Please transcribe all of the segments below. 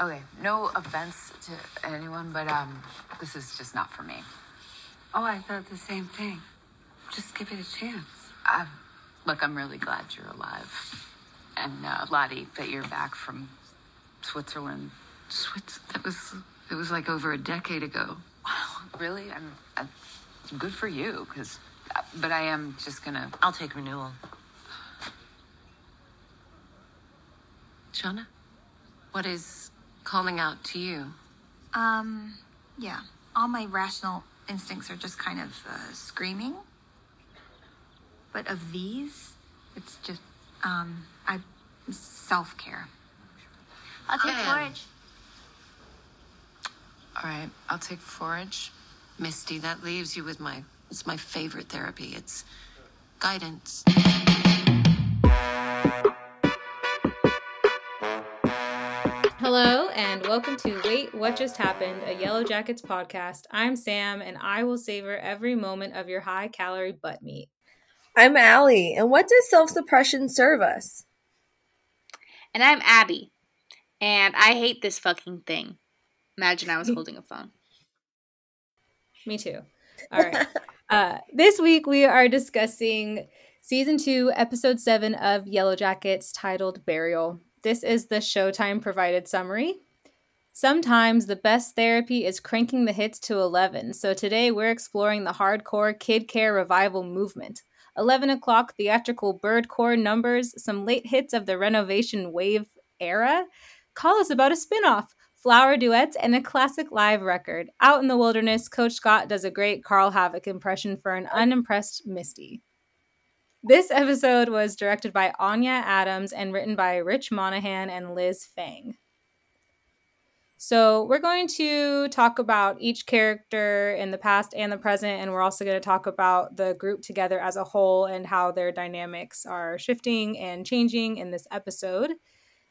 Okay, no offense to anyone, but um, this is just not for me. Oh, I thought the same thing. Just give it a chance. Uh, look, I'm really glad you're alive, and uh, Lottie, that you're back from Switzerland. Switz. That was. It was like over a decade ago. Wow, really? I'm, I'm good for you, because. But I am just gonna. I'll take renewal. Shauna, what is calling out to you? Um, yeah. All my rational instincts are just kind of uh, screaming. But of these, it's just, um, I self care. I'll take Yeah. forage. All right, I'll take forage. Misty, that leaves you with my it's my favorite therapy. It's guidance. Hello, and welcome to Wait What Just Happened, a Yellowjackets podcast. I'm Sam, and I will savor every moment of your high calorie butt meat. I'm Alee, and what does self suppression serve us? And I'm Abi. And I hate this fucking thing. Imagine I was holding a phone. Me too. All right. uh, this week we are discussing season two, episode seven of Yellowjackets titled Burial. This is the Showtime provided summary. Sometimes the best therapy is cranking the hits to 11, so today we're exploring the hardcore kid care revival movement. 11 o'clock theatrical birdcore numbers, some late hits of the renovation wave era. Call us about a spinoff, flower duets, and a classic live record. Out in the wilderness, Coach Scott does a great Carl Havoc impression for an unimpressed Misty. This episode was directed by Anya Adams and written by Rich Monahan and Liz Fang. So, we're going to talk about each character in the past and the present, and we're also going to talk about the group together as a whole and how their dynamics are shifting and changing in this episode.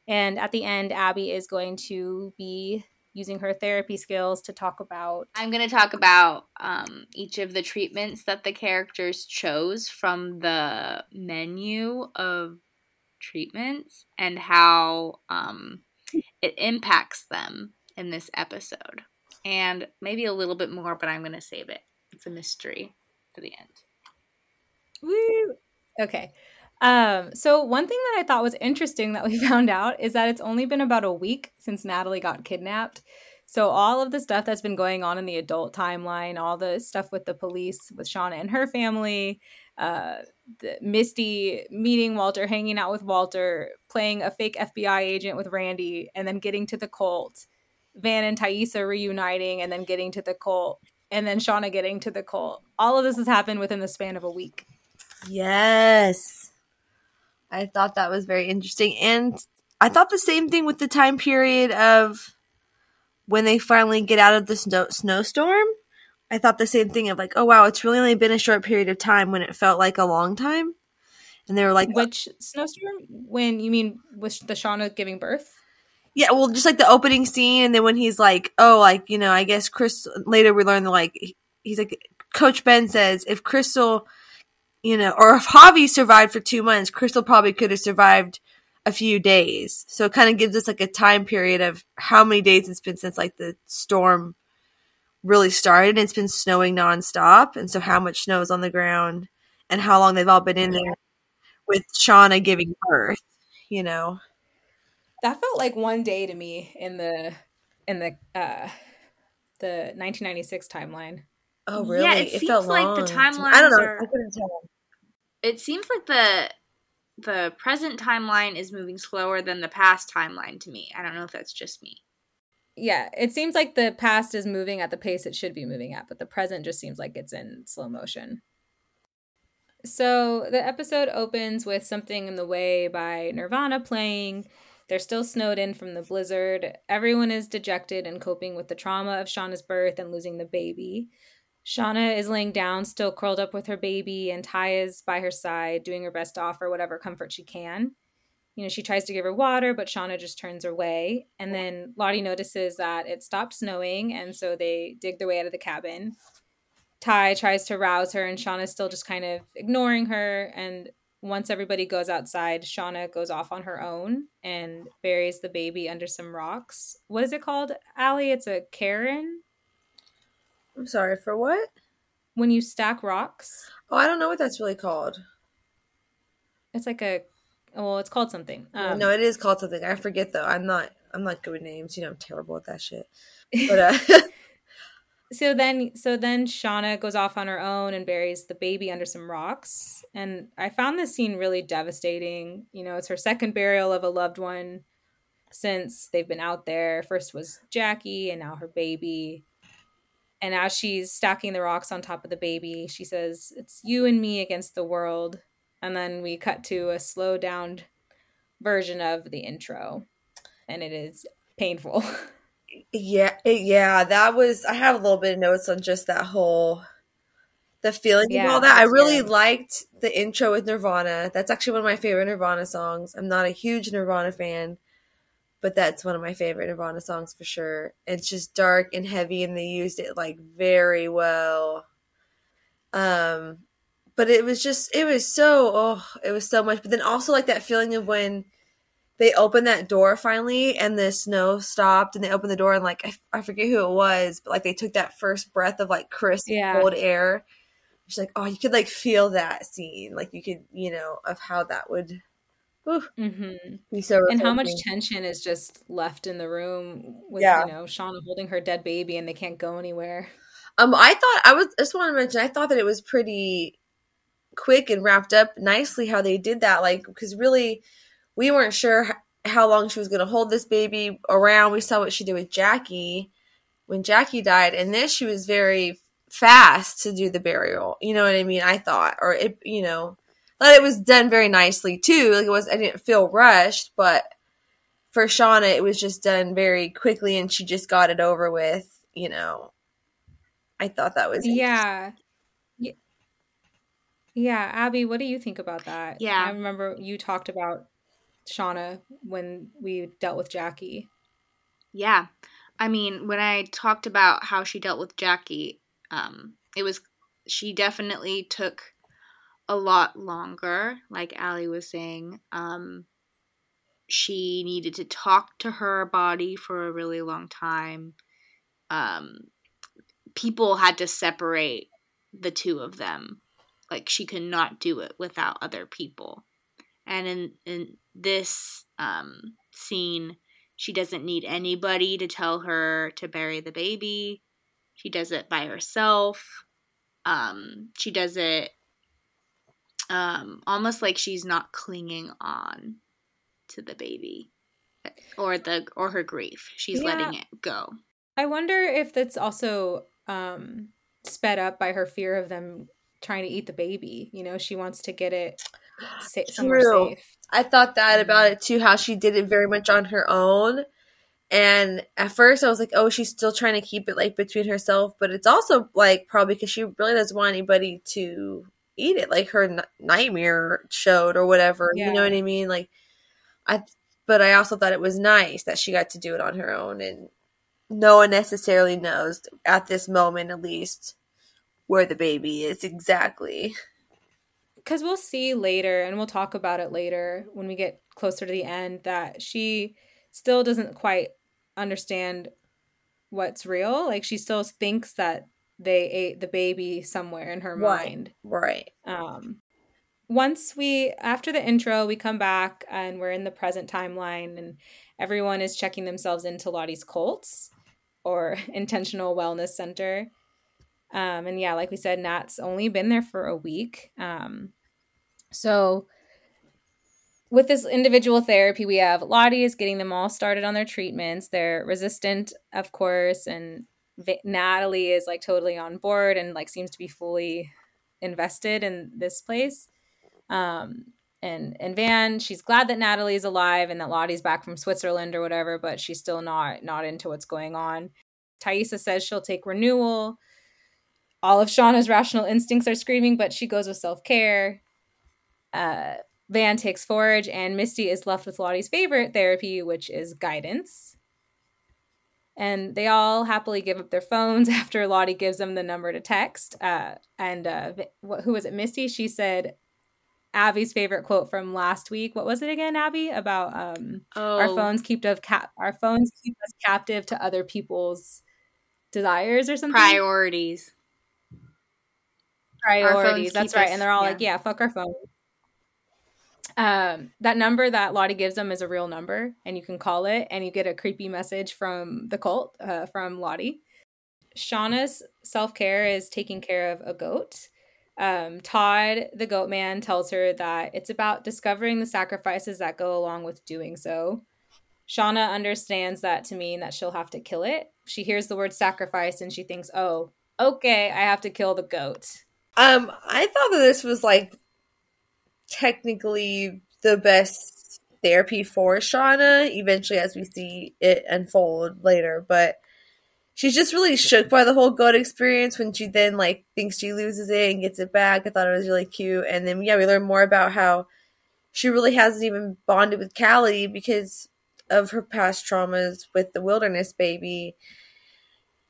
And at the end, Abi is going to be using her therapy skills to talk about. I'm going to talk about um, each of the treatments that the characters chose from the menu of treatments and how um, it impacts them in this episode. And maybe a little bit more, but I'm going to save it. It's a mystery for the end. Woo! Okay. Um, so one thing that I thought was interesting that we found out is that it's only been about a week since Natalie got kidnapped. So all of the stuff that's been going on in the adult timeline, all the stuff with the police, with Shauna and her family, uh, Misty meeting Walter, hanging out with Walter, playing a fake FBI agent with Randy, and then getting to the cult, Van and Taissa reuniting, and then getting to the cult, and then Shauna getting to the cult. All of this has happened within the span of a week. Yes. I thought that was very interesting. And I thought the same thing with the time period of when they finally get out of the snow- snowstorm. I thought the same thing of like, oh wow, it's really only been a short period of time when it felt like a long time. And they were like, Which snowstorm? When you mean with the Shauna giving birth? Yeah, well, just like the opening scene, and then when he's like, oh, like you know, I guess Chris. Later, we learn that like he's like, Coach Ben says if Crystal, you know, or if Javi survived for two months, Crystal probably could have survived a few days. So it kind of gives us like a time period of how many days it's been since like the storm really started. And it's been snowing nonstop, and so how much snow is on the ground, and how long they've all been in there with Shauna giving birth. You know, That felt like one day to me in the in the uh the 1996 timeline. oh really? Yeah, it seems like the timeline. I don't know. are- I couldn't tell. It seems like the the present timeline is moving slower than the past timeline to me. I don't know if that's just me. Yeah, it seems like the past is moving at the pace it should be moving at, but the present just seems like it's in slow motion. So the episode opens with Something in the Way by Nirvana playing. They're still snowed in from the blizzard. Everyone is dejected and coping with the trauma of Shauna's birth and losing the baby. Shauna is laying down, still curled up with her baby, and Ty is by her side, doing her best to offer whatever comfort she can. You know, she tries to give her water, but Shauna just turns her away. And then Lottie notices that it stopped snowing, and so they dig their way out of the cabin. Ty tries to rouse her, and Shauna's still just kind of ignoring her. And once everybody goes outside, Shauna goes off on her own and buries the baby under some rocks. What is it called, Alee? It's a cairn. I'm sorry for what? When you stack rocks, Oh, I don't know what that's really called. it's like a well, it's called something. Um, no, it is called something. I forget though. I'm not. I'm not good with names. You know, I'm terrible at that shit. But uh, so then so then shauna goes off on her own and buries the baby under some rocks. And i found this scene really devastating. You know it's her second burial of a loved one since they've been out there. First was jackie and now her baby. And as she's stacking the rocks on top of the baby she says it's you and me against the world. And then we cut to a slowed down version of the intro. And it is painful yeah, yeah, that was. I have a little bit of notes on just that whole the feeling Yeah, of all that. I really good. liked the intro with Nirvana. That's actually one of my favorite Nirvana songs. I'm not a huge Nirvana fan, but that's one of my favorite Nirvana songs for sure. It's just dark and heavy, and they used it like very well. Um, but it was just it was so oh it was so much. But then also like that feeling of when they opened that door finally and the snow stopped and they opened the door and like I, I forget who it was but like they took that first breath of like crisp Yeah. cold air it's like oh you could like feel that scene like you could you know of how that would whew, hmm be so and how much tension is just left in the room with Yeah. you know Shauna holding her dead baby and they can't go anywhere. um i thought i was just want to mention i thought that it was pretty quick and wrapped up nicely how they did that like because really we weren't sure how long she was going to hold this baby around we saw what she did with jackie when jackie died and this she was very fast to do the burial you know what i mean i thought or it you know but it was done very nicely too like it was i didn't feel rushed but for shauna it was just done very quickly and she just got it over with you know i thought that was Yeah. Yeah. Yeah, Abi, what do you think about that? Yeah. I remember you talked about Shauna when we dealt with Jackie. Yeah. I mean, when I talked about how she dealt with Jackie, um, it was she definitely took a lot longer, like Alee was saying. Um, she needed to talk to her body for a really long time. Um, people had to separate the two of them. Like she could not do it without other people. And in in this um, scene, she doesn't need anybody to tell her to bury the baby. She does it by herself. Um, she does it um, almost like she's not clinging on to the baby or the or her grief. She's Yeah. letting it go. I wonder if that's also um, sped up by her fear of them trying to eat the baby. You know, she wants to get it sa- somewhere True. safe. I thought that about it too, how she did it very much on her own. And at first I was like, oh, she's still trying to keep it like between herself, but it's also like probably because she really doesn't want anybody to eat it, like her n- nightmare showed or whatever. You know what I mean? Like, I, but I also thought it was nice that she got to do it on her own, and no one necessarily knows at this moment, at least, where the baby is exactly. because we'll see later and we'll talk about it later when we get closer to the end that she still doesn't quite understand what's real like she still thinks that they ate the baby somewhere in her Right. mind Right. um once we after the intro we come back and we're in the present timeline and everyone is checking themselves into lottie's colts or intentional wellness center um and yeah like we said nat's only been there for a week um so with this individual therapy we have lottie is getting them all started on their treatments they're resistant of course and Va- natalie is like totally on board and like seems to be fully invested in this place. Um, and and Van, she's glad that Natalie's alive and that Lottie's back from Switzerland or whatever, but she's still not not into what's going on. Taissa says she'll take renewal. All of Shauna's rational instincts are screaming, but she goes with self care. Uh, Van takes forage, and Misty is left with Lottie's favorite therapy, which is guidance. And they all happily give up their phones after Lottie gives them the number to text. Uh, and uh, who was it? Misty. She said, Abi's favorite quote from last week. What was it again, Abi? About um Oh, our phones keep of cap our phones keep us captive to other people's desires or something. priorities. Priorities. That's right. us- and they're all yeah. like, yeah, fuck our phone. Um, that number that Lottie gives them is a real number, and you can call it, and you get a creepy message from the cult, uh, from Lottie. Shauna's self care is taking care of a goat. Um, Todd, the goat man, tells her that it's about discovering the sacrifices that go along with doing so. Shauna understands that to mean that she'll have to kill it. She hears the word sacrifice and she thinks, oh, okay, I have to kill the goat. Um, I thought that this was like technically the best therapy for Shauna, eventually as we see it unfold later, but she's just really shook by the whole goat experience when she then like thinks she loses it and gets it back. I thought it was really cute. And then yeah, we learn more about how she really hasn't even bonded with Callie because of her past traumas with the wilderness baby.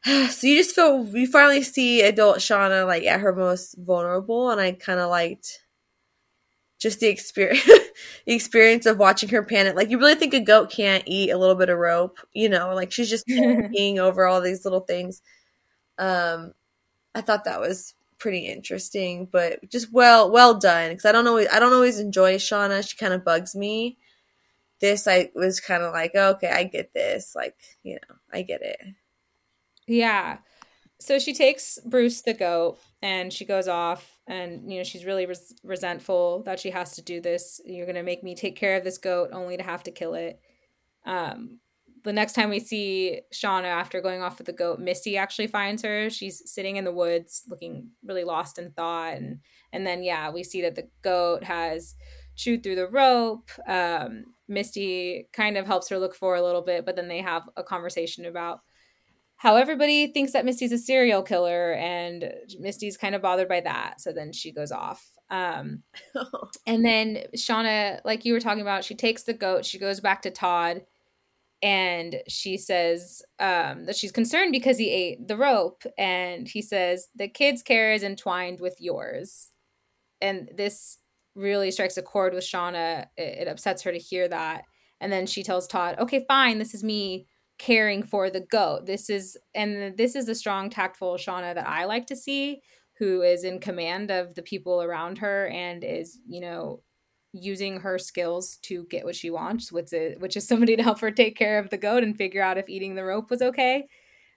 So you just feel we finally see adult Shauna like at her most vulnerable, and I kind of liked just the experience, the experience of watching her panic. Like you really think a goat can't eat a little bit of rope, you know? Like she's just panicking over all these little things. Um, I thought that was pretty interesting, but just well, well done. Because I don't always, I don't always enjoy Shauna. She kind of bugs me. This I was kind of like, okay, I get this. Like you know, I get it. Yeah. So she takes Bruce the goat and she goes off and you know she's really res- resentful that she has to do this. You're going to make me take care of this goat only to have to kill it. Um the next time we see Shauna after going off with the goat, Misty actually finds her. She's sitting in the woods looking really lost in thought and and then yeah, we see that the goat has chewed through the rope. Um Misty kind of helps her look for a little bit, but then they have a conversation about how everybody thinks that Misty's a serial killer and Misty's kind of bothered by that. So then she goes off. Um, and then Shauna, like you were talking about, she takes the goat, she goes back to Todd and she says um, that she's concerned because he ate the rope. And he says, the kid's care is entwined with yours. And this really strikes a chord with Shauna. It, it upsets her to hear that. And then she tells Todd, okay, fine, this is me caring for the goat. This is and this is a strong, tactful Shauna that I like to see, who is in command of the people around her and is, you know, using her skills to get what she wants, which is which is somebody to help her take care of the goat and figure out if eating the rope was okay.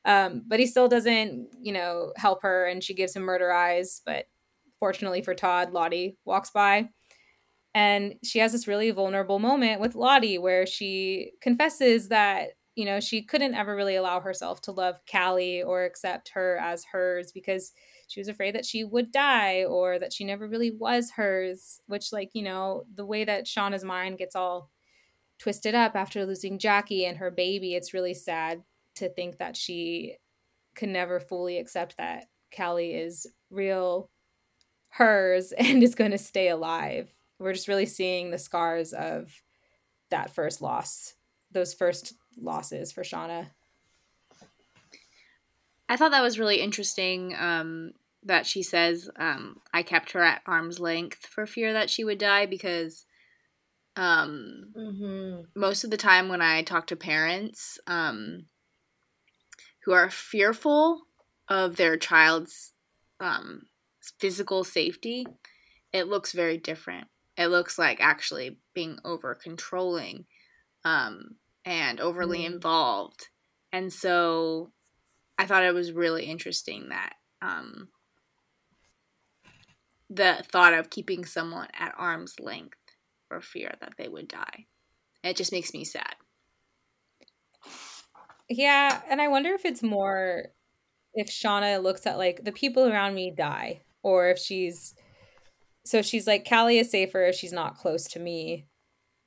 Um, but he still doesn't, you know, help her, and she gives him murder eyes. But fortunately for Todd, Lottie walks by, and she has this really vulnerable moment with Lottie where she confesses that you know, she couldn't ever really allow herself to love Callie or accept her as hers because she was afraid that she would die or that she never really was hers, which, like, you know, the way that Shauna's mind gets all twisted up after losing Jackie and her baby, it's really sad to think that she can never fully accept that Callie is real hers and is going to stay alive. We're just really seeing the scars of that first loss, those first losses for Shauna. I thought that was really interesting um, that she says, um, I kept her at arm's length for fear that she would die because um, Mm-hmm. most of the time when I talk to parents um, who are fearful of their child's um, physical safety, it looks very different. It looks like actually being over controlling um, and overly Mm. involved. And so I thought it was really interesting that um, the thought of keeping someone at arm's length for fear that they would die. It just makes me sad. Yeah, and I wonder if it's more if Shauna looks at like the people around me die, or if she's so she's like Callie is safer if she's not close to me,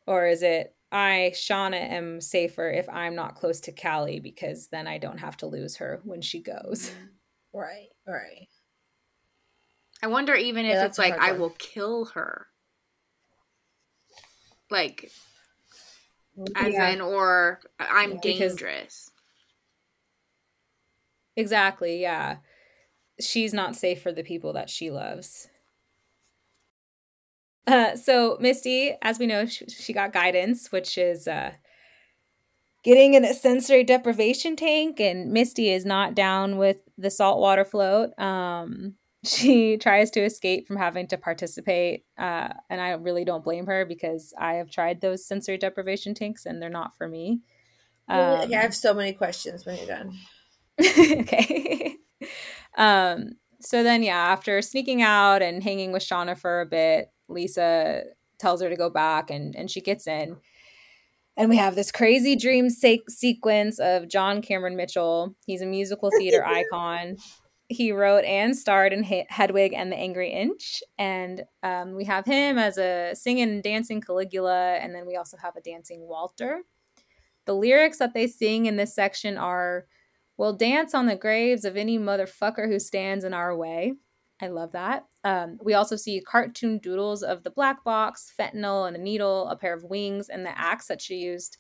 or is it I Shauna am safer if I'm not close to Callie because then I don't have to lose her when she goes. Mm-hmm. Right, right. I wonder even Yeah, if that's it's like I one. will kill her. Like as in or I'm Because- dangerous. Exactly, yeah. She's not safe for the people that she loves. Uh, so Misty, as we know, she, she got guidance, which is uh, getting in a sensory deprivation tank, and Misty is not down with the saltwater float. Um, she tries to escape from having to participate, uh, and I really don't blame her because I have tried those sensory deprivation tanks, and they're not for me. Um, Okay, I have so many questions when you're done. okay. um, so then, yeah, after sneaking out and hanging with Shauna for a bit, Lisa tells her to go back and, and she gets in. And we have this crazy dream se- sequence of John Cameron Mitchell. He's a musical theater icon. He wrote and starred in He- Hedwig and the Angry Inch. And um, we have him as a singing and dancing Caligula. And then we also have a dancing Walter. The lyrics that they sing in this section are We'll dance on the graves of any motherfucker who stands in our way. I love that. Um, we also see cartoon doodles of the black box, fentanyl, and a needle, a pair of wings, and the axe that she used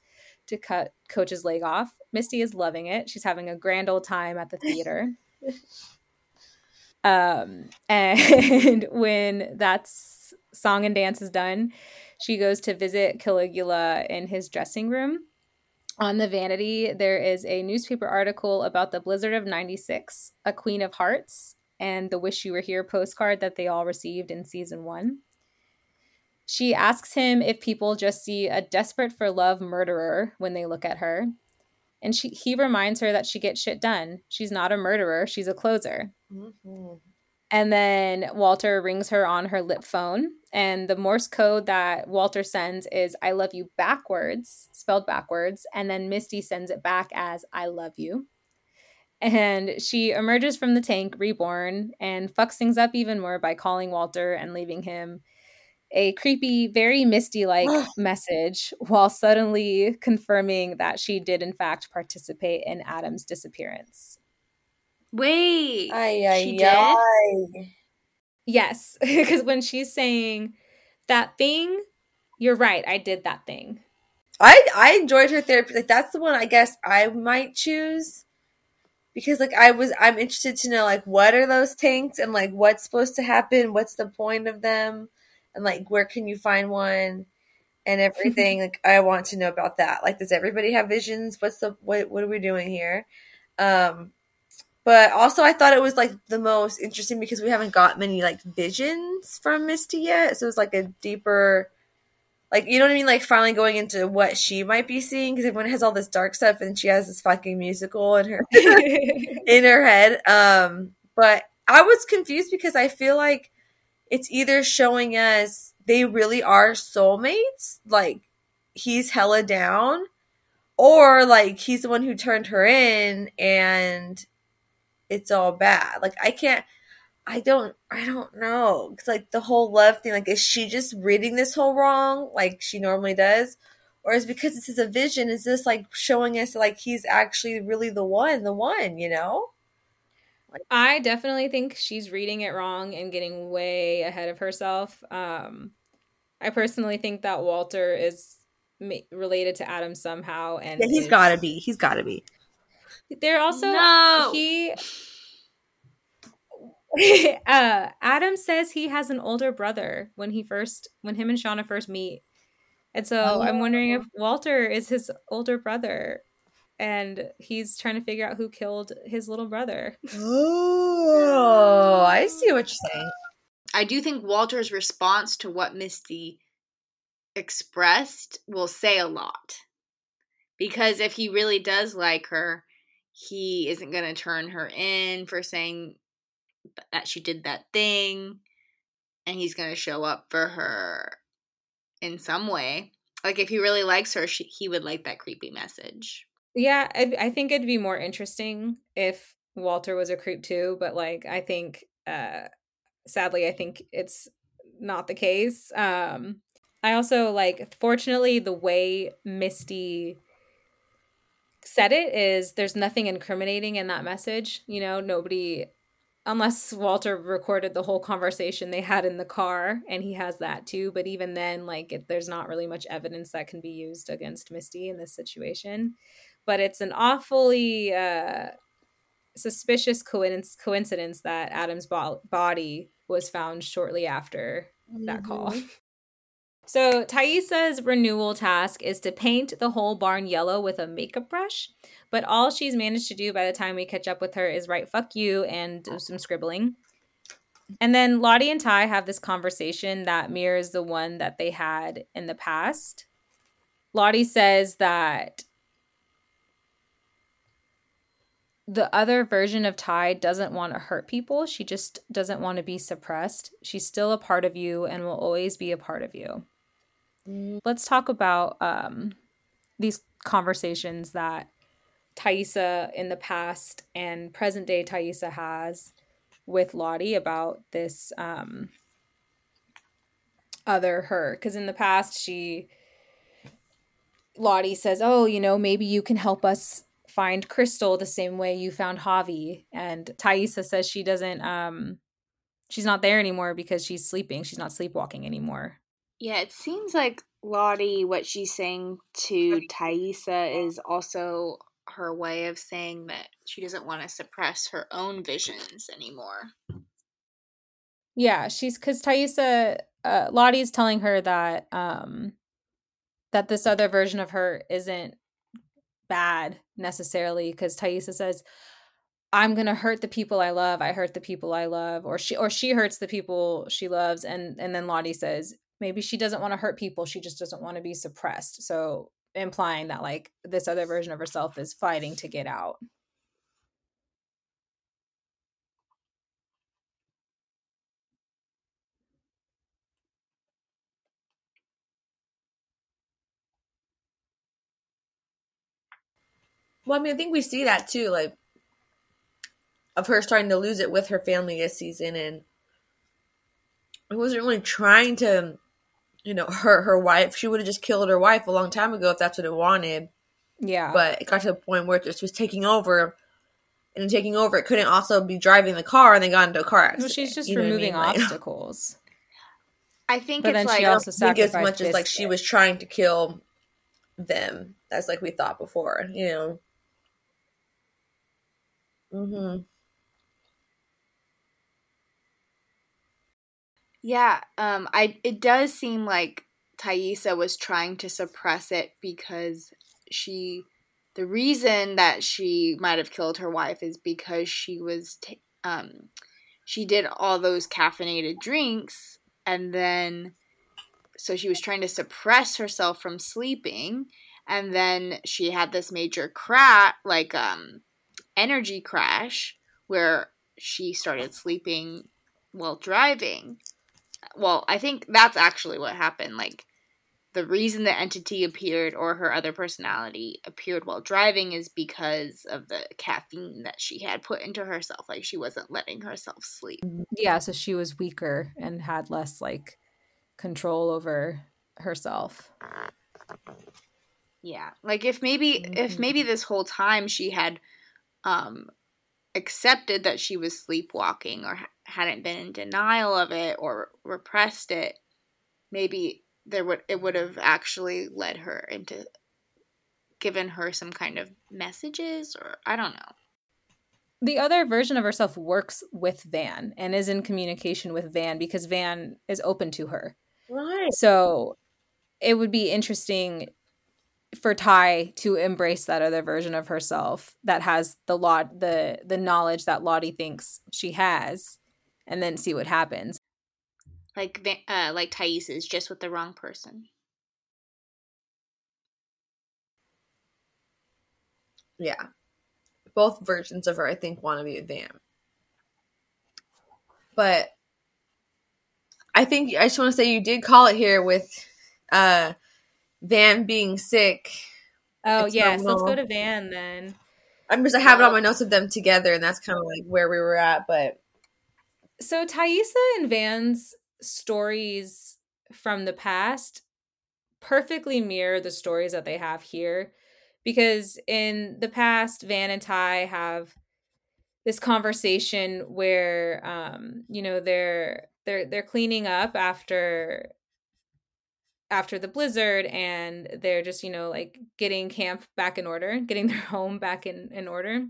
to cut Coach's leg off. Misty is loving it. She's having a grand old time at the theater. um, and when that song and dance is done, she goes to visit Caligula in his dressing room on the vanity there is a newspaper article about the blizzard of 96 a queen of hearts and the wish you were here postcard that they all received in season one she asks him if people just see a desperate for love murderer when they look at her and she, he reminds her that she gets shit done she's not a murderer she's a closer Mhm. and then Walter rings her on her lip phone. And the Morse code that Walter sends is I love you backwards, spelled backwards. And then Misty sends it back as I love you. And she emerges from the tank reborn and fucks things up even more by calling Walter and leaving him a creepy, very Misty like message while suddenly confirming that she did, in fact, participate in Adam's disappearance. Wait, Ay, ay, she did. Yes, because when she's saying that thing, you're right. I did that thing. I I enjoyed her therapy. Like that's the one I guess I might choose because like I was I'm interested to know like what are those tanks and like what's supposed to happen, what's the point of them, and like where can you find one and everything. like I want to know about that. Like does everybody have visions? What's the what what are we doing here? Um but also I thought it was like the most interesting because we haven't got many like visions from Misty yet. So it's like a deeper like you know what I mean, like finally going into what she might be seeing because everyone has all this dark stuff and she has this fucking musical in her in her head. Um, but I was confused because I feel like it's either showing us they really are soulmates, like he's hella down, or like he's the one who turned her in and it's all bad. Like I can't. I don't I don't know. Cuz like the whole love thing like is she just reading this whole wrong like she normally does or is because this is a vision is this like showing us like he's actually really the one, the one, you know? I definitely think she's reading it wrong and getting way ahead of herself. Um, I personally think that Walter is ma- related to Adam somehow, and Yeah, he's is- got to be. He's got to be. They're also No. he. uh, Adam says he has an older brother when he first when him and Shauna first meet, and so I'm wondering if Walter is his older brother, and he's trying to figure out who killed his little brother. Oh, I see what you're saying. I do think Walter's response to what Misty expressed will say a lot. Because if he really does like her, he isn't going to turn her in for saying that she did that thing. And he's going to show up for her in some way. Like if he really likes her, she, he would like that creepy message. Yeah, I, I think it'd be more interesting if Walter was a creep too, but like I think uh sadly I think it's not the case. Um I also like fortunately the way Misty said it is there's nothing incriminating in that message, you know, nobody unless Walter recorded the whole conversation they had in the car and he has that too, but even then like it, there's not really much evidence that can be used against Misty in this situation but it's an awfully uh, suspicious coincidence, coincidence that Adam's bo- body was found shortly after that call. So Taissa's renewal task is to paint the whole barn yellow with a makeup brush, but all she's managed to do by the time we catch up with her is write "fuck you" and do some scribbling. And then Lottie and Ty have this conversation that mirrors the one that they had in the past. Lottie says that the other version of Ty doesn't want to hurt people. She just doesn't want to be suppressed. She's still a part of you and will always be a part of you. Mm. Let's talk about um, these conversations that Taissa in the past and present day Taissa has with Lottie about this um, other her. Because in the past, she, Lottie says, Oh, you know, maybe you can help us find Crystal the same way you found Javi. And Taissa says she doesn't um she's not there anymore because she's sleeping. She's not sleepwalking anymore. Yeah, it seems like Lottie what she's saying to Taissa is also her way of saying that she doesn't want to suppress her own visions anymore. Yeah, she's because Taissa uh, Lottie's telling her that um that this other version of her isn't bad necessarily because Taissa says, I'm gonna hurt the people I love. I hurt the people I love, or she or she hurts the people she loves, and and then Lottie says maybe she doesn't want to hurt people. She just doesn't want to be suppressed. So implying that like this other version of herself is fighting to get out. Well, I mean, I think we see that too, like of her starting to lose it with her family this season, and I wasn't really trying to, you know, her her wife. She would have just killed her wife a long time ago if that's what it wanted. Yeah, but it got to the point where it just was taking over, and taking over, it couldn't also be driving the car, and they got into a car accident. Well, she's just removing I mean? obstacles. I think but it's like she also I think as much as like she was trying to kill them as like we thought before, you know. Mm-hmm. Yeah, um, I it does seem like Taissa was trying to suppress it because she, the reason that she might have killed her wife is because she was, t- um, she did all those caffeinated drinks and then, so she was trying to suppress herself from sleeping, and then she had this major crack, like um, energy crash where she started sleeping while driving. Well, I think that's actually what happened. Like, the reason the entity appeared or her other personality appeared while driving is because of the caffeine that she had put into herself. Like, she wasn't letting herself sleep. Yeah, so she was weaker and had less, like, control over herself. Yeah. Like, if maybe, mm-hmm. if maybe this whole time she had um, accepted that she was sleepwalking or hadn't been in denial of it or repressed it, maybe there would it would have actually led her into given her some kind of messages or I don't know. The other version of herself works with Van and is in communication with Van because Van is open to her. Right. So it would be interesting for Ty to embrace that other version of herself that has the lot the the knowledge that Lottie thinks she has, and then see what happens. Like uh, like Thais is just with the wrong person. Yeah, both versions of her I think want to be a Van, but I think I just want to say you did call it here with uh Van being sick. Oh yes, let's go to Van then. I'm just I have it on my notes of them together, and that's kind of like where we were at. But so Taissa and Van's stories from the past perfectly mirror the stories that they have here, because in the past, Van and Tai have this conversation where um you know they're they're they're cleaning up after after the blizzard and they're just you know like getting camp back in order getting their home back in in order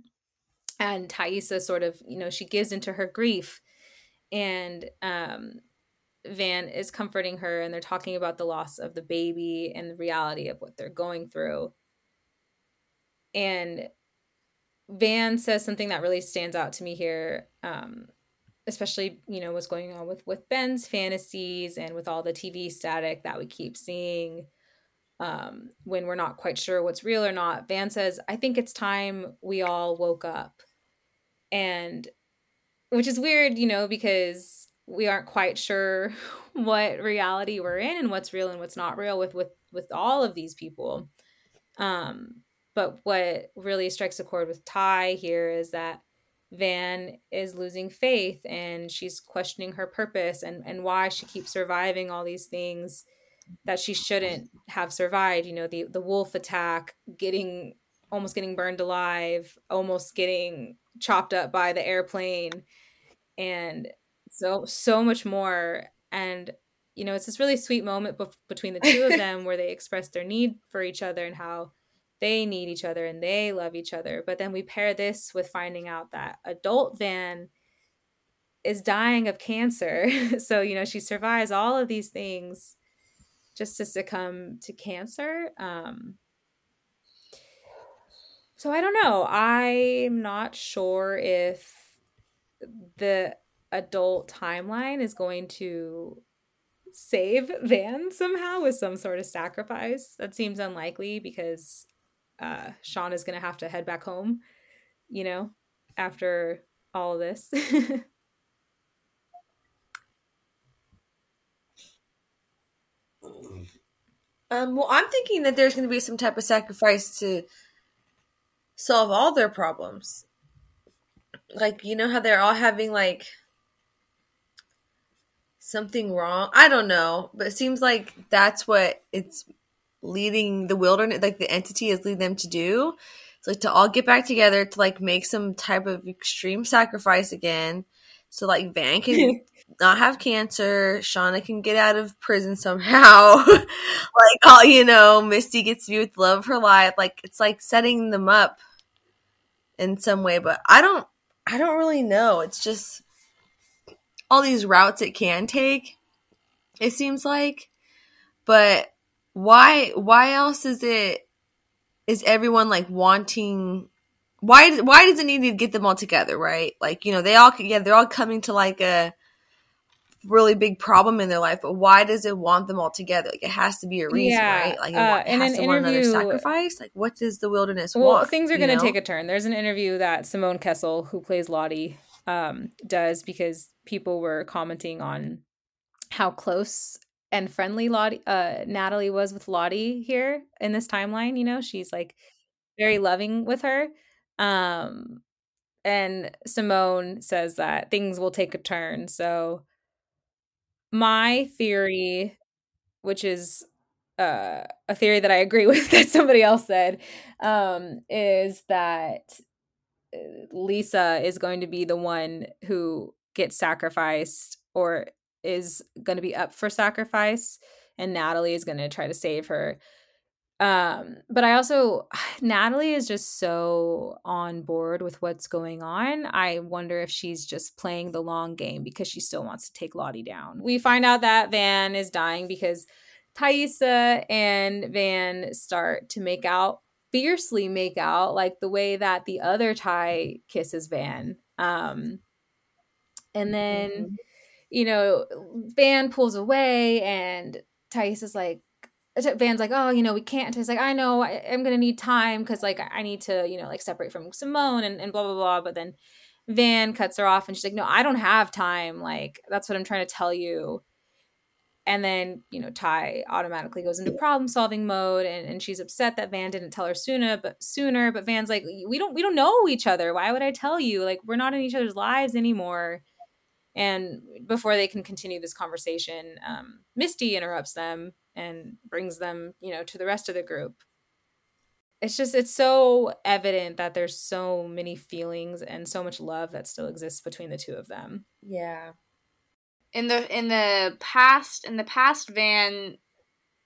and Taissa sort of you know she gives into her grief and um Van is comforting her and they're talking about the loss of the baby and the reality of what they're going through. And Van says something that really stands out to me here, um, especially you know what's going on with with Ben's fantasies and with all the TV static that we keep seeing um, when we're not quite sure what's real or not. Van says, "I think it's time we all woke up," and which is weird, you know, because we aren't quite sure what reality we're in and what's real and what's not real with with with all of these people. Um, but what really strikes a chord with Tai here is that Van is losing faith and she's questioning her purpose and, and why she keeps surviving all these things that she shouldn't have survived. You know, the, the wolf attack, getting almost getting burned alive, almost getting chopped up by the airplane, and so so much more. And you know, it's this really sweet moment be- between the two of them where they express their need for each other and how they need each other and they love each other. But then we pair this with finding out that adult Van is dying of cancer. so, you know, she survives all of these things just to succumb to cancer. Um, so I don't know. I'm not sure if the adult timeline is going to save Van somehow with some sort of sacrifice. That seems unlikely because uh, Sean is going to have to head back home, you know, after all this. um, well, I'm thinking that there's going to be some type of sacrifice to solve all their problems. Like, you know how they're all having like something wrong? I don't know, but it seems like that's what it's leading the wilderness, like the entity is leading them to do. It's like to all get back together to like make some type of extreme sacrifice again. So like Van can not have cancer, Shauna can get out of prison somehow. like all you know, Misty gets to be with the love of her life. Like it's like setting them up in some way, but I don't I don't really know. It's just all these routes it can take, it seems like. But why why else is it is everyone like wanting why why does it need to get them all together right? Like you know they all yeah they're all coming to like a really big problem in their life but why does it want them all together? Like it has to be a reason yeah, right? Like it, uh, has to want another sacrifice? Like what does the wilderness well want, things are going to take a turn. There's an interview that simone kessell who plays lottie um, does because people were commenting on how close and friendly Lottie, uh, Natalie was with Lottie here in this timeline. You know, she's like very loving with her. Um, and Simone says that things will take a turn. So, my theory, which is uh, a theory that I agree with that somebody else said, um, is that uh, Lisa is going to be the one who gets sacrificed or is going to be up for sacrifice and Natalie is going to try to save her. Um, but I also, Natalie is just so on board with what's going on. I wonder if she's just playing the long game because she still wants to take Lottie down. We find out that Van is dying because Taissa and Van start to make out, fiercely make out, like the way that the other Thai kisses Van. Um, and then. Mm-hmm you know, Van pulls away and Thais is like, Van's like, oh, you know, we can't. He's like, I know, I, am gonna need time because like I need to, you know, like separate from Simone and, and blah blah blah. But then Van cuts her off and she's like, no, I don't have time. Like that's what I'm trying to tell you. And then you know, Tai automatically goes into problem solving mode, and, and she's upset that Van didn't tell her sooner. But sooner, but Van's like, we don't we don't know each other. Why would I tell you? Like we're not in each other's lives anymore and before they can continue this conversation, um, Misty interrupts them and brings them, you know, to the rest of the group. It's just, it's so evident that there's so many feelings and so much love that still exists between the two of them. Yeah. In the in the past, in the past, Van,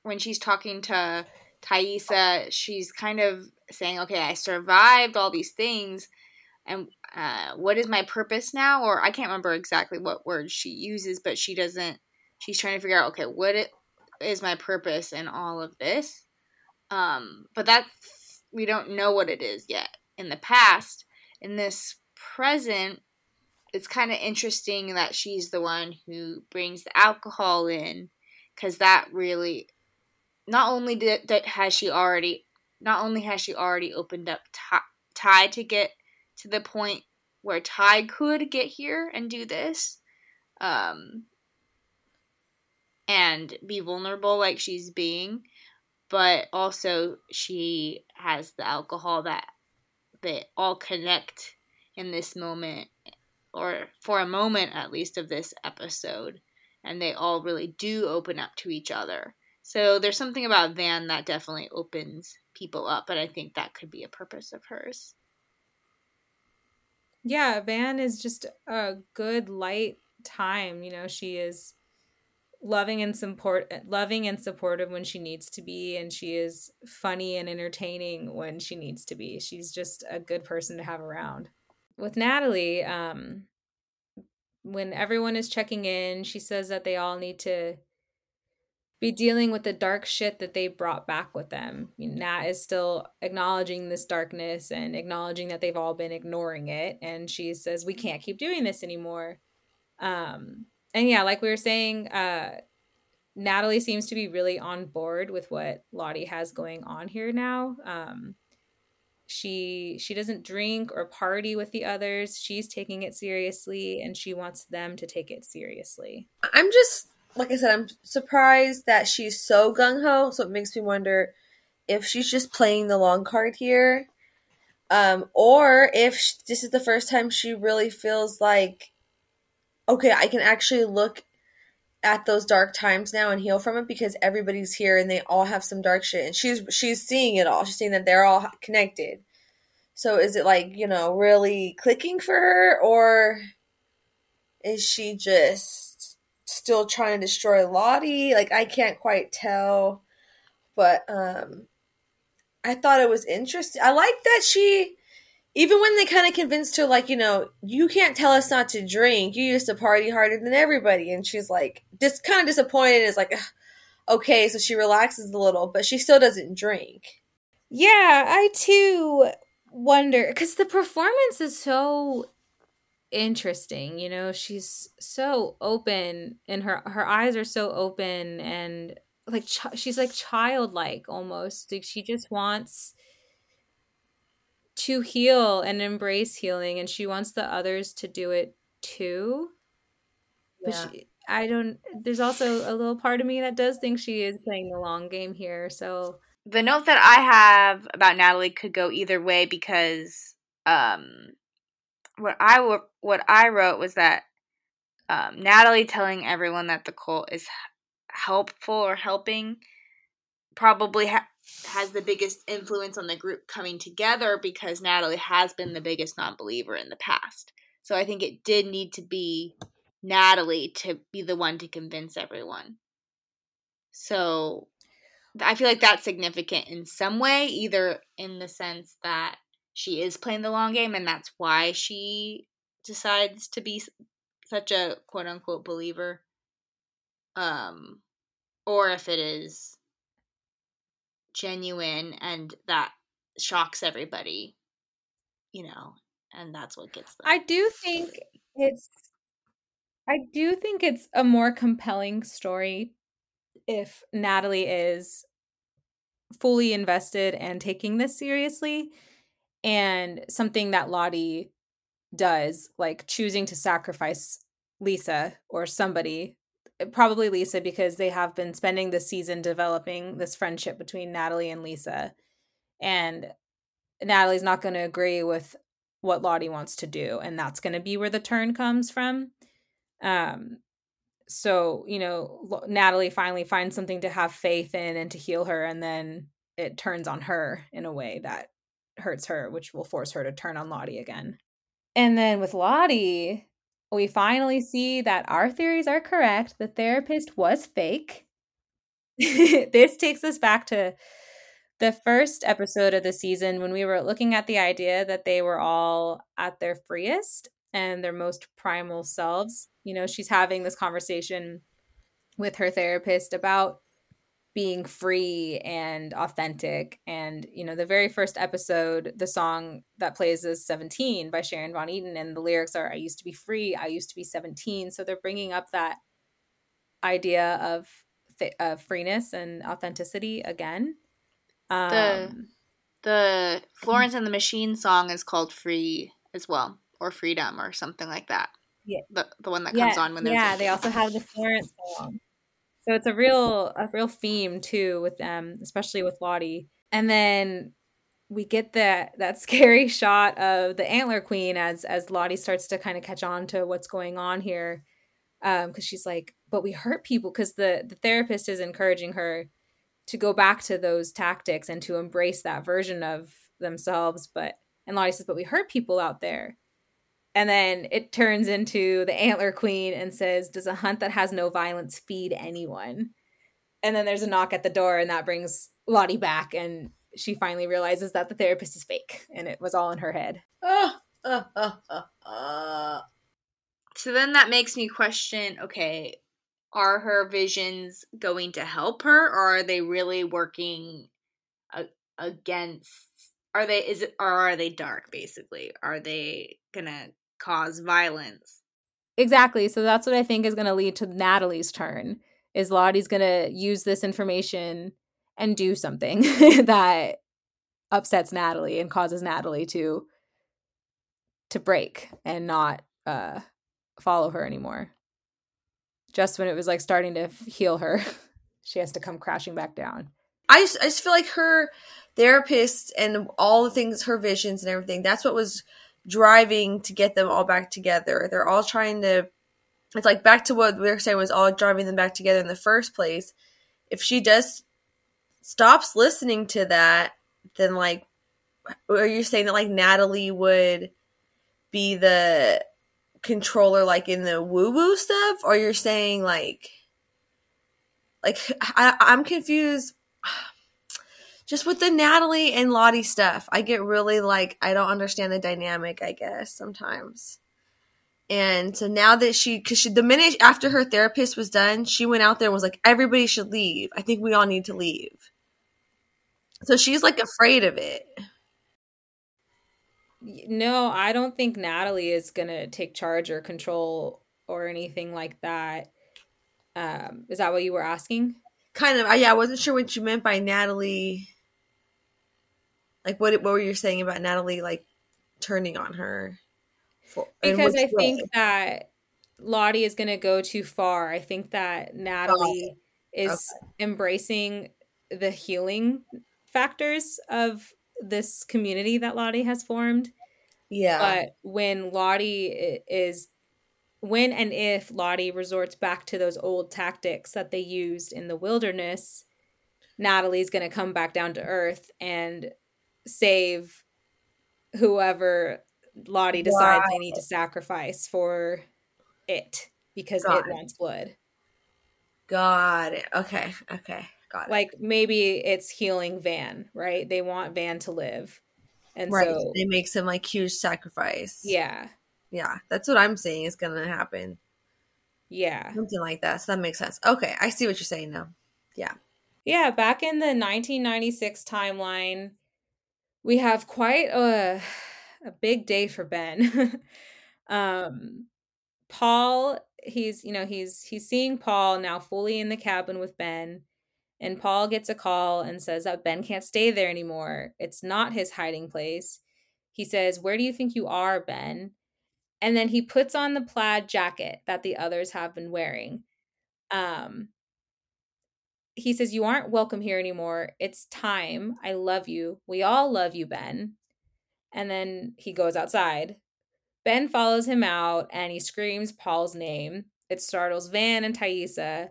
when she's talking to Taissa, she's kind of saying, "Okay, I survived all these things, and uh, what is my purpose now or i can't remember exactly what word she uses but she doesn't she's trying to figure out okay, what it, is my purpose in all of this? Um, but that's we don't know what it is yet. In the past, in this present, it's kind of interesting that she's the one who brings the alcohol in because that really not only did that has she already not only has she already opened up Tai to get to the point where Ty could get here and do this, um, and be vulnerable like she's being, but also she has the alcohol that they all connect in this moment, or for a moment at least of this episode, and they all really do open up to each other. So there's something about Van that definitely opens people up, but I think that could be a purpose of hers. Yeah, Van is just a good light time. You know, she is loving and support loving and supportive when she needs to be and she is funny and entertaining when she needs to be. She's just a good person to have around. With Natalie, um when everyone is checking in, she says that they all need to be dealing with the dark shit that they brought back with them. Nat is still acknowledging this darkness and acknowledging that they've all been ignoring it. And she says, We can't keep doing this anymore. Um, and yeah, like we were saying, uh, Natalie seems to be really on board with what Lottie has going on here now. Um, she she doesn't drink or party with the others. She's taking it seriously, and she wants them to take it seriously. I'm just like I said, I'm surprised that she's so gung ho. So it makes me wonder if she's just playing the long card here, um, or if she, this is the first time she really feels like, okay, I can actually look at those dark times now and heal from it because everybody's here and they all have some dark shit and she's she's seeing it all. She's seeing that they're all connected. So is it like, you know, really clicking for her or is she just still trying to destroy Lottie. Like I can't quite tell, but um, I thought it was interesting. I like that she, even when they kind of convinced her, like you know, you can't tell us not to drink. You used to party harder than everybody, and she's like, just kind of disappointed. Is like, okay, so she relaxes a little, but she still doesn't drink. Yeah, I too wonder because the performance is so interesting you know she's so open and her her eyes are so open and like ch- she's like childlike almost like she just wants to heal and embrace healing and she wants the others to do it too. But she, i don't there's also a little part of me that does think she is playing the long game here so the note that i have about natalie could go either way because um what I what I wrote was that um, Natalie telling everyone that the cult is helpful or helping probably ha- has the biggest influence on the group coming together because Natalie has been the biggest non-believer in the past. So I think it did need to be Natalie to be the one to convince everyone. So I feel like that's significant in some way, either in the sense that she is playing the long game and that's why she decides to be such a quote unquote believer. Um or if it is genuine and that shocks everybody you know and that's what gets them. I do think it's i do think it's a more compelling story if natalie is fully invested and taking this seriously and something that Lottie does, like choosing to sacrifice Lisa or somebody, eh, probably Lisa, because they have been spending this season developing this friendship between Natalie and Lisa. And Natalie's not going to agree with what Lottie wants to do. And that's going to be where the turn comes from. Um, so, you know, Natalie finally finds something to have faith in and to heal her. And then it turns on her in a way that hurts her, which will force her to turn on Lottie again. And then with Lottie, we finally see that our theories are correct. The therapist was fake. this takes us back to the first episode of the season when we were looking at the idea that they were all at their freest and their most primal selves. You know, she's having this conversation with her therapist about being free and authentic. And, you know, the very first episode, the song that plays is 17 by Sharon Van Etten. And the lyrics are, I used to be free. I used to be 17. So they're bringing up that idea of, th- of freeness and authenticity again. Um, the the Florence and the Machine song is called Free as well, or Freedom, or something like that. Yeah. The the one that comes yeah, on when they're yeah. They also have the Florence song, so it's a real a real theme too with them, especially with Lottie. And then we get that that scary shot of the antler queen as as Lottie starts to kind of catch on to what's going on here, because um, she's like, "But we hurt people," because the the therapist is encouraging her to go back to those tactics and to embrace that version of themselves. But and Lottie says, "But we hurt people out there." And then it turns into the antler queen and says, Does a hunt that has no violence feed anyone? And then there's a knock at the door, and that brings Lottie back, and she finally realizes that the therapist is fake and it was all in her head. Ah, ah, ah, so then that makes me question okay, are her visions going to help her, or are they really working against? Are they is it or are they dark basically? Are they gonna cause violence. Exactly. So that's what I think is going to lead to Natalie's turn. Is Lottie's going to use this information and do something that upsets Natalie and causes Natalie to to break and not uh follow her anymore. Just when it was like starting to heal her, she has to come crashing back down. I just I just feel like her therapist and all the things, her visions and everything. That's what was driving to get them all back together. They're all trying to it's like back to what we were saying was all driving them back together in the first place. If she just stops listening to that, then like are you saying that like Natalie would be the controller like in the woo woo stuff? Or you're saying like like I, I'm confused just with the Natalie and Lottie stuff, I get really like I don't understand the dynamic. I guess sometimes. And so now that she, because she, the minute after her therapist was done, she went out there and was like, everybody should leave. I think we all need to leave. So she's like afraid of it. No, I don't think Natalie is going to take charge or control or anything like that. Um, is that what you were asking? Kind of. Yeah, I wasn't sure what you meant by Natalie like what what were you saying about Natalie like turning on her? For, because I way? think that Lottie is going to go too far. I think that Natalie oh, is okay. embracing the healing factors of this community that Lottie has formed. Yeah. But when Lottie is when and if Lottie resorts back to those old tactics that they used in the wilderness, Natalie's going to come back down to earth and save whoever Lottie decides wow. they need to sacrifice for it because Got it, it wants blood. Got it. Okay. Okay. Got it. Like maybe it's healing Van, right? They want Van to live. And right. so it makes him like huge sacrifice. Yeah. Yeah. That's what I'm saying is gonna happen. Yeah. Something like that. So that makes sense. Okay. I see what you're saying now. Yeah. Yeah. Back in the 1996 timeline, we have quite a a big day for Ben. um Paul, he's you know, he's he's seeing Paul now fully in the cabin with Ben. And Paul gets a call and says that Ben can't stay there anymore. It's not his hiding place. He says, Where do you think you are, Ben? And then he puts on the plaid jacket that the others have been wearing. Um, he says, You aren't welcome here anymore. It's time. I love you. We all love you, Ben. And then he goes outside. Ben follows him out and he screams Paul's name. It startles Van and Taissa.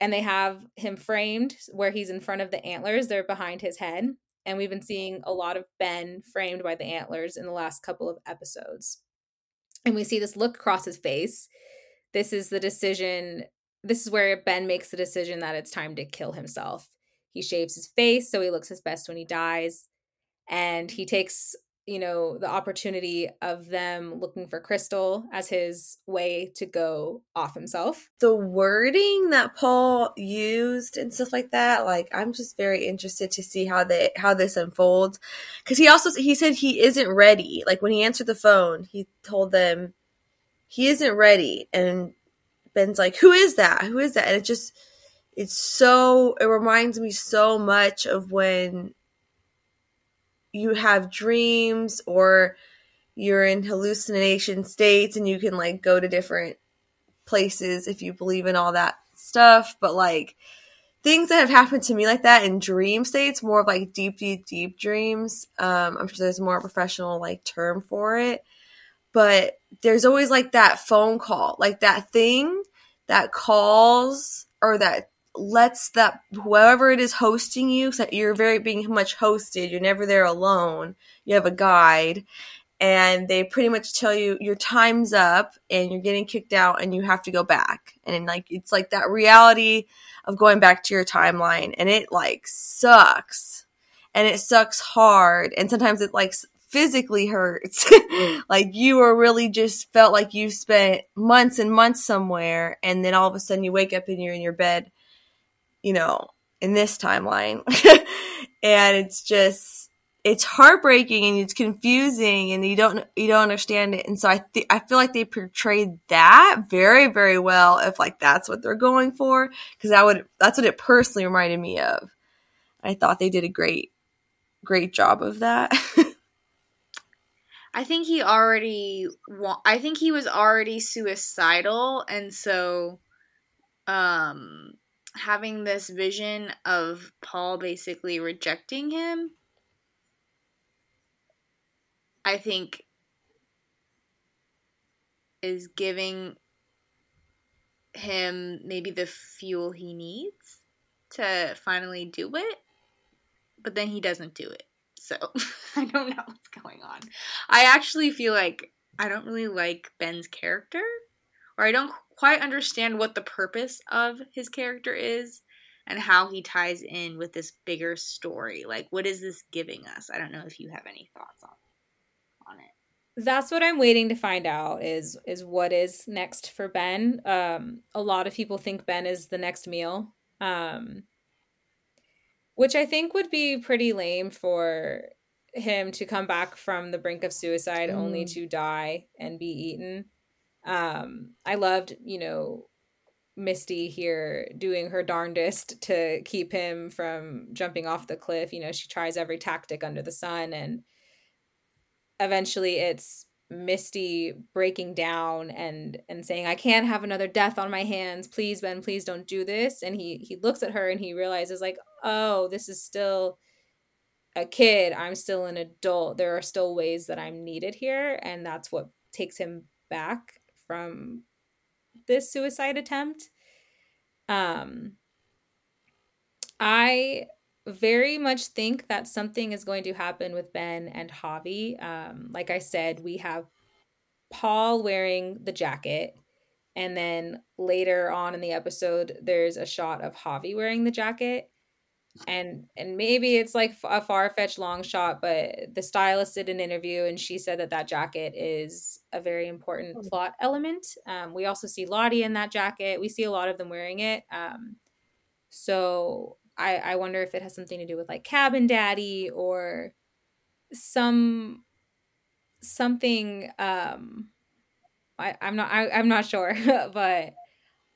And they have him framed where he's in front of the antlers. They're behind his head. And we've been seeing a lot of Ben framed by the antlers in the last couple of episodes. And we see this look across his face. This is the decision this is where Ben makes the decision that it's time to kill himself. He shaves his face so he looks his best when he dies. And he takes you know, the opportunity of them looking for Crystal as his way to go off himself. The wording that Paul used and stuff like that, like I'm just very interested to see how they how this unfolds. Cause he also he said he isn't ready. Like when he answered the phone, he told them he isn't ready. And Ben's like, Who is that? Who is that? And it just it's so it reminds me so much of when you have dreams or you're in hallucination states and you can like go to different places if you believe in all that stuff but like things that have happened to me like that in dream states more of like deep deep deep dreams um i'm sure there's more professional like term for it but there's always like that phone call like that thing that calls or that lets that whoever it is hosting you, so you're very being much hosted. You're never there alone. You have a guide, and they pretty much tell you your time's up and you're getting kicked out and you have to go back. And like it's like that reality of going back to your timeline, and it like sucks, and it sucks hard, and sometimes it like physically hurts. Mm. like you were really just felt like you spent months and months somewhere, and then all of a sudden you wake up and you're in your bed you know, in this timeline. and it's just it's heartbreaking and it's confusing and you don't you don't understand it. And so I th- I feel like they portrayed that very very well if like that's what they're going for because that would that's what it personally reminded me of. I thought they did a great great job of that. I think he already wa- I think he was already suicidal and so um having this vision of Paul basically rejecting him, I think is giving him maybe the fuel he needs to finally do it, but then he doesn't do it. So I don't know what's going on. I actually feel like I don't really like Ben's character, or I don't quite understand what the purpose of his character is and how he ties in with this bigger story. Like, what is this giving us? I don't know if you have any thoughts on on it. That's what I'm waiting to find out is is what is next for Ben. Um, a lot of people think Ben is the next meal, um, which I think would be pretty lame for him to come back from the brink of suicide mm. only to die and be eaten. Um, I loved, you know, Misty here doing her darndest to keep him from jumping off the cliff. You know, she tries every tactic under the sun, and eventually it's Misty breaking down and and saying, "I can't have another death on my hands. Please, Ben, please don't do this." And he he looks at her and he realizes, like, "Oh, this is still." a kid i'm still an adult there are still ways that i'm needed here and that's what takes him back from this suicide attempt. Um, I very much think that something is going to happen with Ben and Javi. Um, like I said, we have Paul wearing the jacket, and then later on in the episode, there's a shot of Javi wearing the jacket and and maybe it's like a far-fetched long shot but the stylist did an interview and she said that that jacket is a very important hmm. plot element. Um, we also see lottie in that jacket. We see a lot of them wearing it. Um, so I, I wonder if it has something to do with like cabin daddy or some something um I, i'm not I, i'm not sure but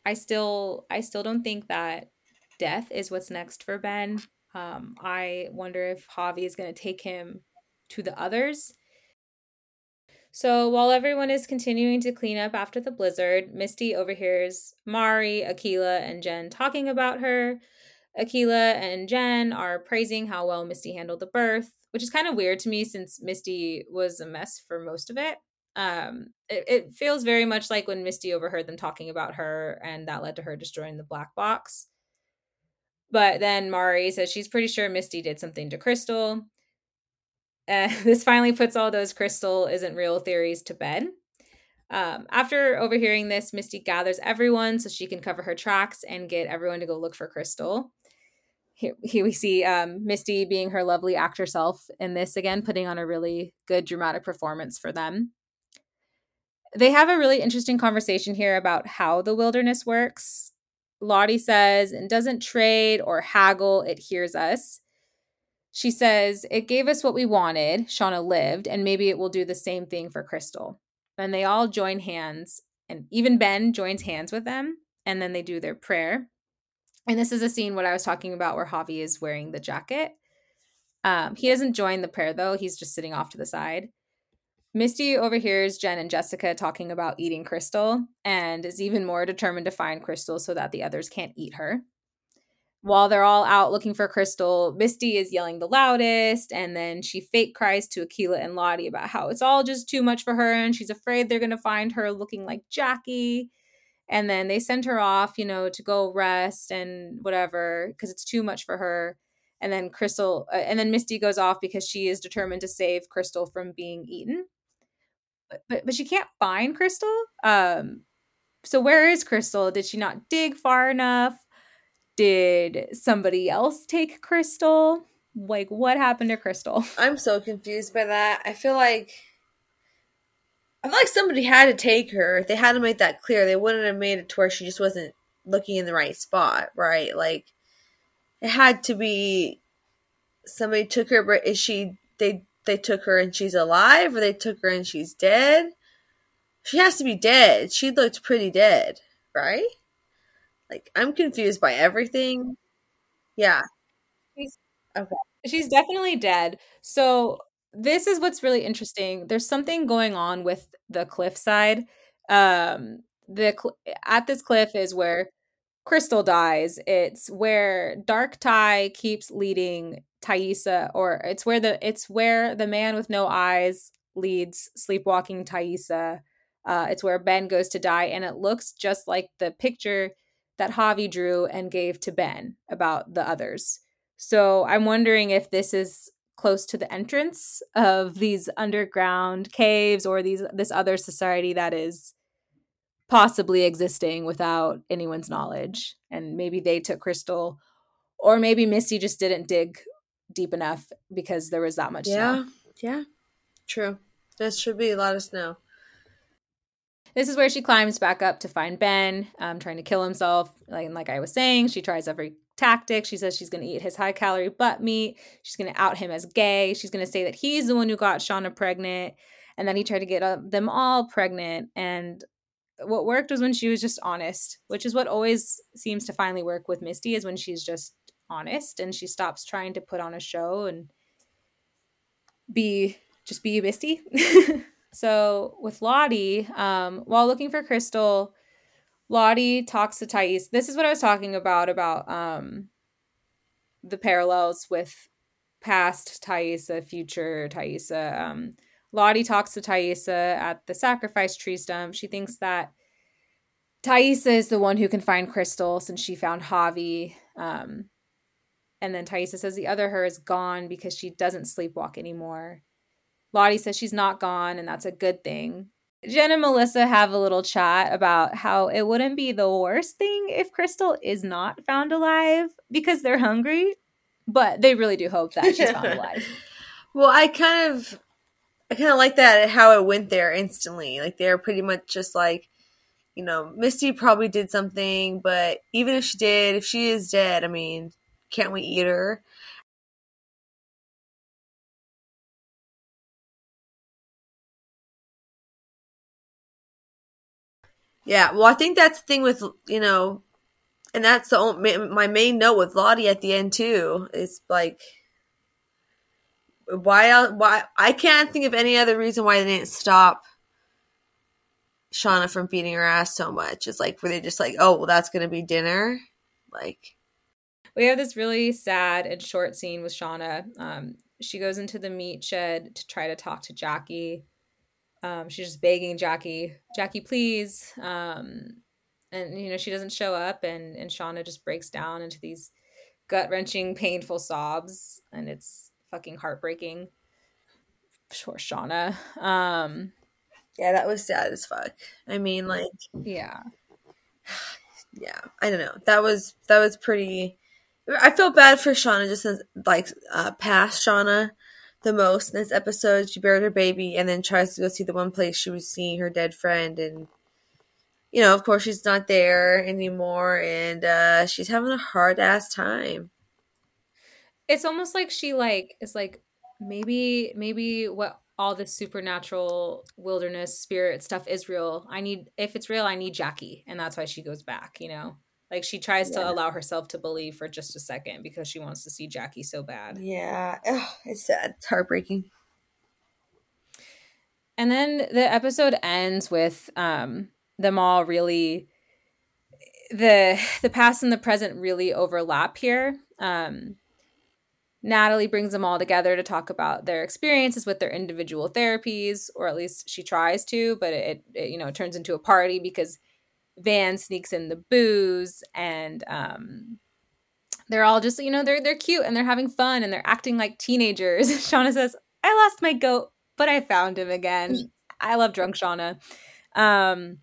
i still i still don't think that death is what's next for Ben. Um, I wonder if Javi is going to take him to the others. So while everyone is continuing to clean up after the blizzard, Misty overhears Mari, Akilah, and Jen talking about her. Akilah and Jen are praising how well Misty handled the birth, which is kind of weird to me since Misty was a mess for most of it. Um, it, it feels very much like when Misty overheard them talking about her, and that led to her destroying the black box. But then Mari says she's pretty sure Misty did something to Crystal. Uh, this finally puts all those Crystal isn't real theories to bed. Um, after overhearing this, Misty gathers everyone so she can cover her tracks and get everyone to go look for Crystal. here, here we see um, Misty being her lovely actor self in this again, putting on a really good dramatic performance for them. They have a really interesting conversation here about how the wilderness works. Lottie says, and doesn't trade or haggle, it hears us. She says, it gave us what we wanted, Shauna lived, and maybe it will do the same thing for Crystal. And they all join hands, and even Ben joins hands with them, and then they do their prayer. And this is a scene what I was talking about where Javi is wearing the jacket. Um, he doesn't join the prayer though, he's just sitting off to the side. Misty overhears Jen and Jessica talking about eating Crystal and is even more determined to find Crystal so that the others can't eat her. While they're all out looking for Crystal, Misty is yelling the loudest, and then she fake cries to Akilah and Lottie about how it's all just too much for her and she's afraid they're going to find her looking like Jackie. And then they send her off you know to go rest and whatever because it's too much for her. And then crystal uh, and then misty goes off because she is determined to save crystal from being eaten but, but she can't find crystal um so where is crystal did she not dig far enough did somebody else take crystal like what happened to crystal I'm so confused by that. I feel like I feel like somebody had to take her. If they had to make that clear. They wouldn't have made it to where she just wasn't looking in the right spot, right? Like it had to be somebody took her, but is she they they took her and she's alive, or they took her and she's dead? She has to be dead. She looked pretty dead, right? Like I'm confused by everything. Yeah. Okay. She's definitely dead. So this is what's really interesting. There's something going on with the cliffside. Um, the cl- at this cliff is where Crystal dies. It's where Dark Ty keeps leading Taissa, or it's where the it's where the man with no eyes leads sleepwalking Taissa. Uh, it's where Ben goes to die, and it looks just like the picture that Javi drew and gave to Ben about the others. So I'm wondering if this is close to the entrance of these underground caves or these this other society that is possibly existing without anyone's knowledge and maybe they took crystal or maybe misty just didn't dig deep enough because there was that much Yeah. snow Yeah. True. This should be a lot of snow. this is where she climbs back up to find ben um, trying to kill himself like, and like i was saying she tries every tactic she says she's going to eat his high calorie butt meat she's going to out him as gay she's going to say that he's the one who got shauna pregnant and then he tried to get uh, them all pregnant and what worked was when she was just honest which is what always seems to finally work with misty is when she's just honest and she stops trying to put on a show and be just be misty. So with lottie um, while looking for crystal lottie talks to thais. This is what i was talking about about um, the parallels with past Taissa future Taissa um, Lottie talks to Taissa at the sacrifice tree stump. She thinks that Taissa is the one who can find Crystal since she found Javi. Um, and then Taissa says the other her is gone because she doesn't sleepwalk anymore. Lottie says she's not gone, and that's a good thing. Jen and Melissa have a little chat about how it wouldn't be the worst thing if Crystal is not found alive because they're hungry, but they really do hope that she's found alive. Well, I kind of, I kind of like that how it went there instantly. Like they're pretty much just like, you know, Misty probably did something, but even if she did, if she is dead, I mean, can't we eat her? Yeah, well, I think that's the thing with you know, and that's the only, my main note with Lottie at the end too. Is like, why? Why I can't think of any other reason why they didn't stop Shauna from beating her ass so much. It's like were they just like, oh, well, that's gonna be dinner, like. we have this really sad and short scene with Shauna. Um, she goes into the meat shed to try to talk to Jackie. Um, she's just begging Jackie, Jackie, please. Um, and you know she doesn't show up, and and Shauna just breaks down into these gut wrenching, painful sobs, and it's fucking heartbreaking for Shauna. Um, Yeah, that was sad as fuck. I mean, like, yeah, yeah, I don't know. That was that was pretty I feel bad for Shauna just as like uh, past Shauna the most in this episode. She buried her baby and then tries to go see the one place she was seeing her dead friend and you know, of course she's not there anymore and uh she's having a hard ass time. It's almost like she like is like maybe maybe what all this supernatural wilderness spirit stuff is real. I need if it's real, I need Jackie, and that's why she goes back. You know, like she tries Yeah. to allow herself to believe for just a second because she wants to see Jackie so bad. Yeah, Ugh, it's sad. It's heartbreaking. And then the episode ends with um, them all really the the past and the present really overlap here. Um, Natalie brings them all together to talk about their experiences with their individual therapies, or at least she tries to, but it, it you know it turns into a party because Van sneaks in the booze and um, they're all just you know they're they're cute and they're having fun and they're acting like teenagers. Shauna says, "I lost my goat, but I found him again." I love drunk Shauna. Um,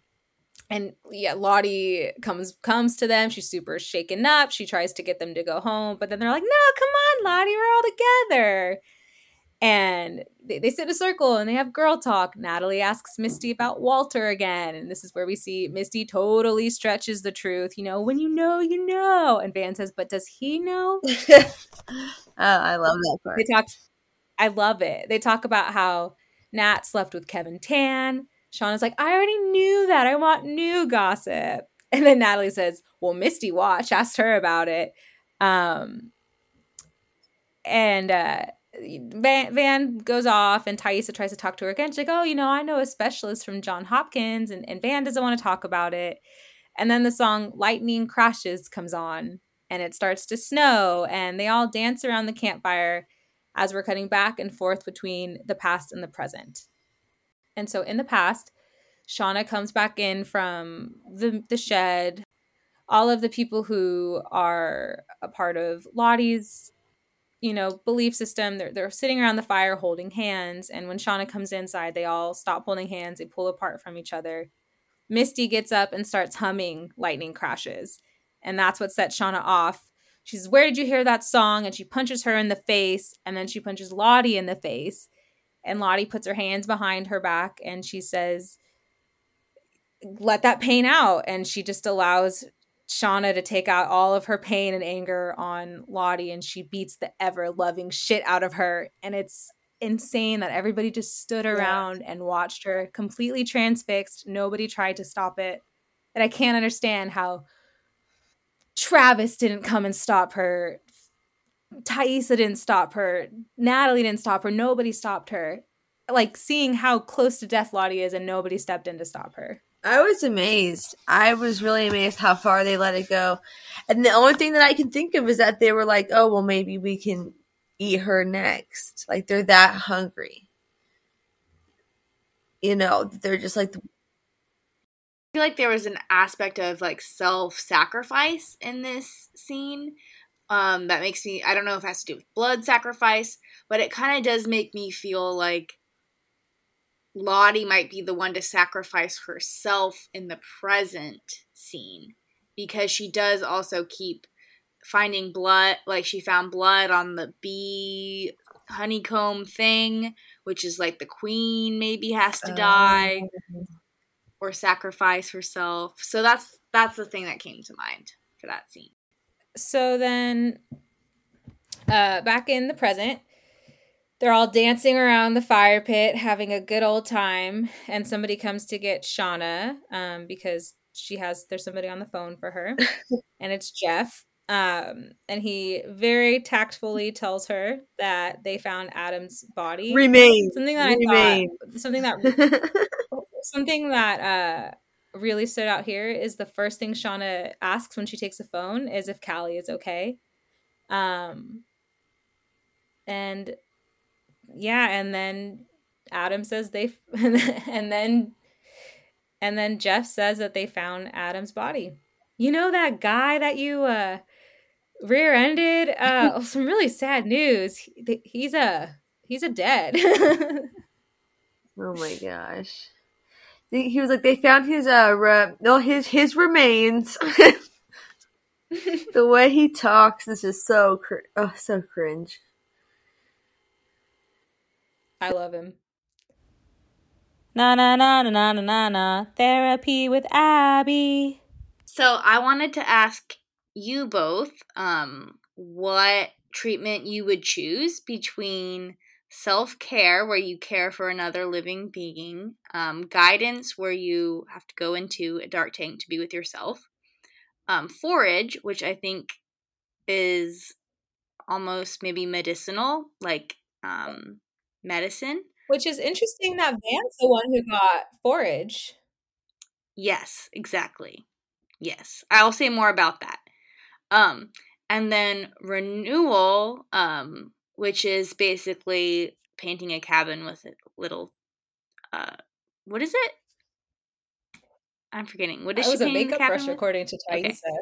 and yeah, Lottie comes comes to them. She's super shaken up. She tries to get them to go home, but then they're like, "No, come on, Lottie, we're all together." And they, they sit in a circle and they have girl talk. Natalie asks Misty about Walter again, and this is where we see Misty totally stretches the truth. You know, when you know, you know. And Van says, "But does he know?" oh, I love that part. They talk. I love it. They talk about how Nat slept with Kevin Tan. Shauna's like, I already knew that. I want new gossip. And then Natalie says, Well, Misty Watch asked her about it. Um, and uh, Van, Van goes off, and Taissa tries to talk to her again. She's like, Oh, you know, I know a specialist from John Hopkins, and, and Van doesn't want to talk about it. And then the song Lightning Crashes comes on, and it starts to snow, and they all dance around the campfire as we're cutting back and forth between the past and the present. And so in the past, Shauna comes back in from the, the shed. All of the people who are a part of Lottie's, you know, belief system, they're, they're sitting around the fire holding hands. And when Shauna comes inside, they all stop holding hands. They pull apart from each other. Misty gets up and starts humming Lightning Crashes. And that's what sets Shauna off. She says, Where did you hear that song? And she punches her in the face. And then she punches Lottie in the face. And Lottie puts her hands behind her back and she says, Let that pain out. And she just allows Shauna to take out all of her pain and anger on Lottie. And she beats the ever loving shit out of her. And it's insane that everybody just stood around and watched her completely transfixed. Nobody tried to stop it. And I can't understand how Travis didn't come and stop her. Taissa didn't stop her. Natalie didn't stop her. Nobody stopped her. Like seeing how close to death Lottie is and nobody stepped in to stop her. I was amazed. I was really amazed how far they let it go. And the only thing that I can think of is that they were like, oh, well, maybe we can eat her next. Like, they're that hungry. You know, they're just like, I feel like there was an aspect of like self sacrifice in this scene um, that makes me, I don't know if it has to do with blood sacrifice, but it kind of does make me feel like Lottie might be the one to sacrifice herself in the present scene because she does also keep finding blood, like she found blood on the bee honeycomb thing, which is like the queen maybe has to die or sacrifice herself. So that's that's the thing that came to mind for that scene. So then, uh, back in the present, they're all dancing around the fire pit, having a good old time. And somebody comes to get Shauna um, because she has there's somebody on the phone for her, and it's Jeff. Um, and he very tactfully tells her that they found Adam's body. remain. something that I remain. thought, something that something that uh really stood out here is the first thing Shauna asks when she takes the phone is if Callie is okay. Um and yeah, and then Adam says they and then and then Jeff says that they found Adam's body. You know that guy that you uh rear-ended uh some really sad news. He- He's a he's a dead. oh my gosh. He he was like, they found his, uh, re- no, his, his remains. the way he talks is just so cr- oh so cringe. I love him. Na na na na na na na na. Therapy with Abi. So I wanted to ask you both um, what treatment you would choose between self care, where you care for another living being, um, guidance, where you have to go into a dark tank to be with yourself, um, forage, which I think is almost maybe medicinal, like um, medicine. Which is interesting that Van's the one who got forage. Yes, exactly. Yes, I'll say more about that. Um, and then renewal, um, which is basically painting a cabin with a little, uh, what is it? I'm forgetting. What is That she was a makeup brush, with? according to Okay. Taissa.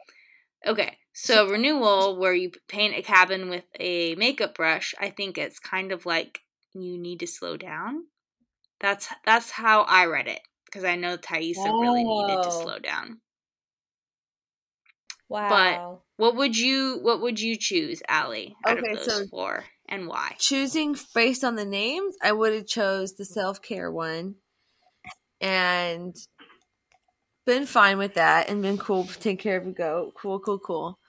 Okay, so renewal, where you paint a cabin with a makeup brush, I think it's kind of like you need to slow down. That's that's how I read it because I know Taissa really needed to Oh. slow down. Wow. But what would you What would you choose, Alee, Okay, so- four, and why? Choosing based on the names, I would have chose the self care one, and been fine with that, and been cool. Take care of a goat. Cool, cool, cool.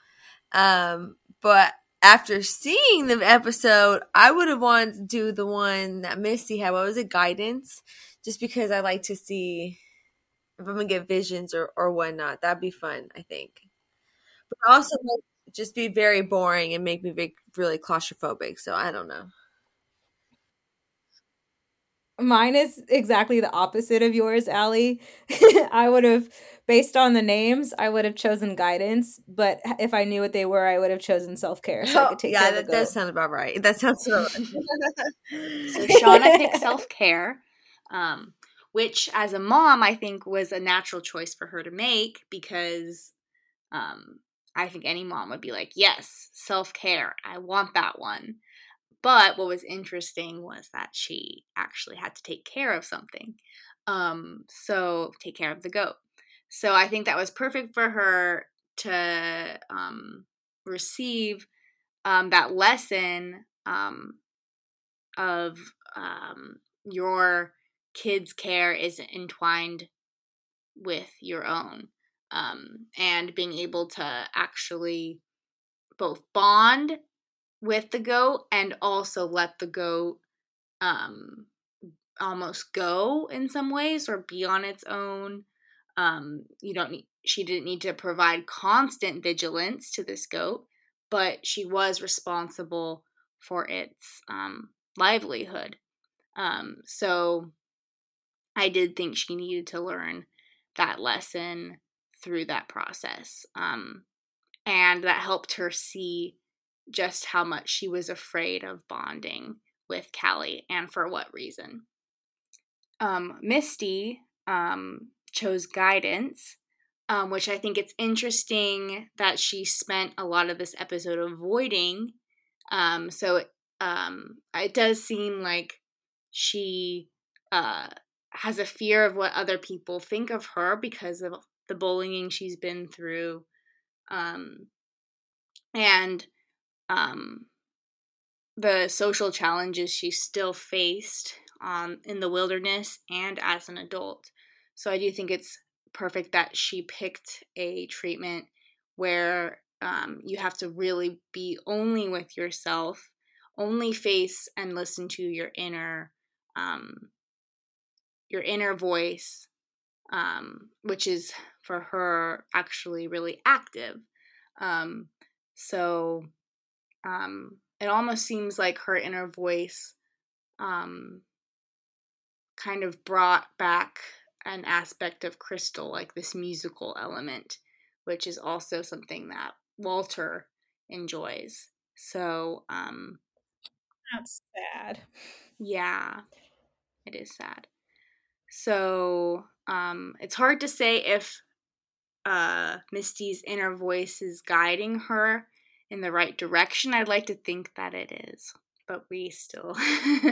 Um, but after seeing the episode, I would have wanted to do the one that Misty had. What was it? Guidance, just because I like to see if I'm gonna get visions or or whatnot. That'd be fun. I think, but also just be very boring and make me be really claustrophobic. So I don't know. Mine is exactly the opposite of yours, Alee. I would have, based on the names, I would have chosen guidance. But if I knew what they were, I would have chosen self care so I could take yeah, that the does sound about right. That sounds so. right. So Shauna picked self care, um, which as a mom I think was a natural choice for her to make because um, I think any mom would be like, yes, self care, I want that one. But what was interesting was that she actually had to take care of something. Um, so take care of the goat. So I think that was perfect for her to um, receive um, that lesson um, of um, your kids' care is entwined with your own, um, and being able to actually both bond with the goat and also let the goat um, almost go in some ways or be on its own. Um, you don't need. She didn't need to provide constant vigilance to this goat, but she was responsible for its um, livelihood. Um, so I did think she needed to learn that lesson through that process. Um, and that helped her see just how much she was afraid of bonding with Callie and for what reason. Um, Misty um, chose guidance, um, which I think it's interesting that she spent a lot of this episode avoiding. Um, so it, um, it does seem like she uh, has a fear of what other people think of her because of the bullying she's been through. Um, and um, the social challenges she still faced um, in the wilderness and as an adult. So I do think it's perfect that she picked a treatment where um, you have to really be only with yourself, only face and listen to your inner, um, your inner voice, um, which is for her actually really active. Um, so um, it almost seems like her inner voice um, kind of brought back an aspect of Crystal, like this musical element, which is also something that Walter enjoys. So, um, That's sad. yeah, it is sad. So, um, it's hard to say if uh, Misty's inner voice is guiding her in the right direction. I'd like to think that it is, but we still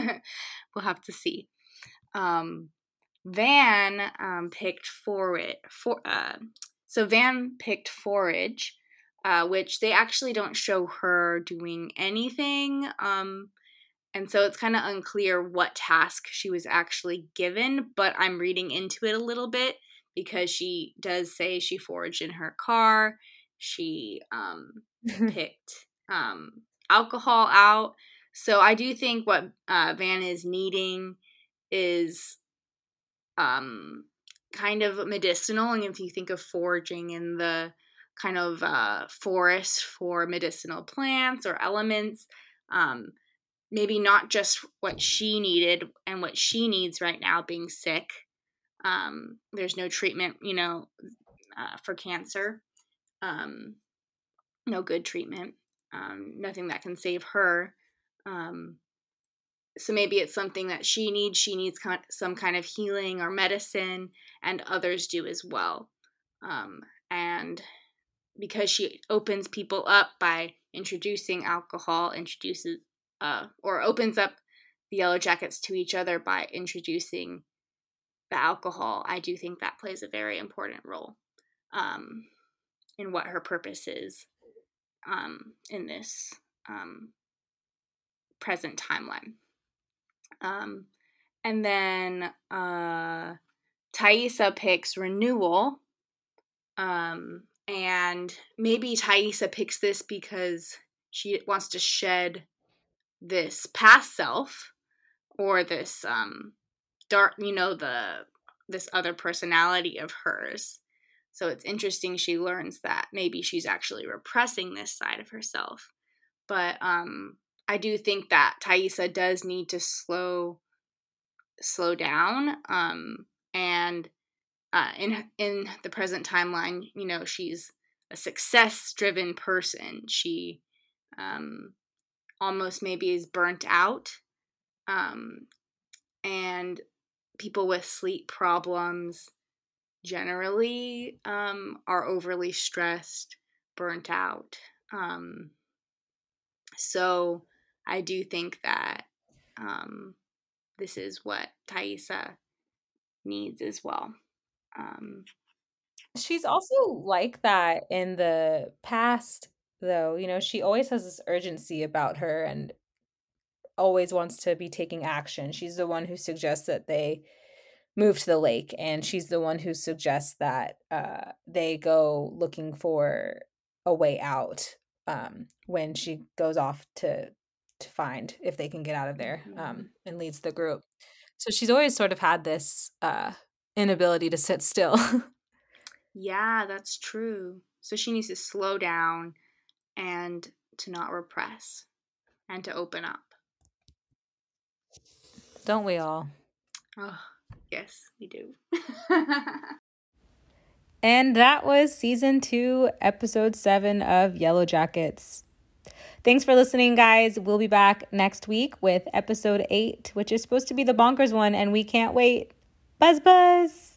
will have to see. Um, Van um, picked forage. For uh, so Van picked forage, uh, which they actually don't show her doing anything. Um, and so it's kind of unclear what task she was actually given, but I'm reading into it a little bit because she does say she foraged in her car. She um, picked um, alcohol out. So I do think what uh, Van is needing is um, kind of medicinal. And if you think of foraging in the kind of uh, forest for medicinal plants or elements, um, maybe not just what she needed and what she needs right now being sick. Um, there's no treatment, you know, uh, for cancer. Um, no good treatment. Um, nothing that can save her. Um, so maybe it's something that she needs. She needs some kind of healing or medicine, and others do as well. Um, and because she opens people up by introducing alcohol, introduces uh, or opens up the Yellowjackets to each other by introducing the alcohol, I do think that plays a very important role um, in what her purpose is um, in this um, present timeline. Um, and then uh, Taissa picks renewal. Um, and maybe Taissa picks this because she wants to shed this past self or this um dark you know the this other personality of hers. So it's interesting she learns that maybe she's actually repressing this side of herself. But um i do think that taissa does need to slow slow down um and uh, in in the present timeline you know she's a success driven person. She um almost maybe is burnt out um, and people with sleep problems generally um, are overly stressed burnt out um, so i do think that um, this is what taissa needs as well um, she's also like that in the past though. You know, she always has this urgency about her and always wants to be taking action. She's the one who suggests that they move to the lake, and she's the one who suggests that uh, they go looking for a way out um, when she goes off to to find if they can get out of there um, mm-hmm. and leads the group. So she's always sort of had this uh, inability to sit still. yeah, that's true. So she needs to slow down and to not repress and to open up. Don't we all? Oh, yes, we do. and that was season two, episode seven of Yellowjackets. Thanks for listening, guys. We'll be back next week with episode eight, which is supposed to be the bonkers one, and we can't wait. Buzz, buzz.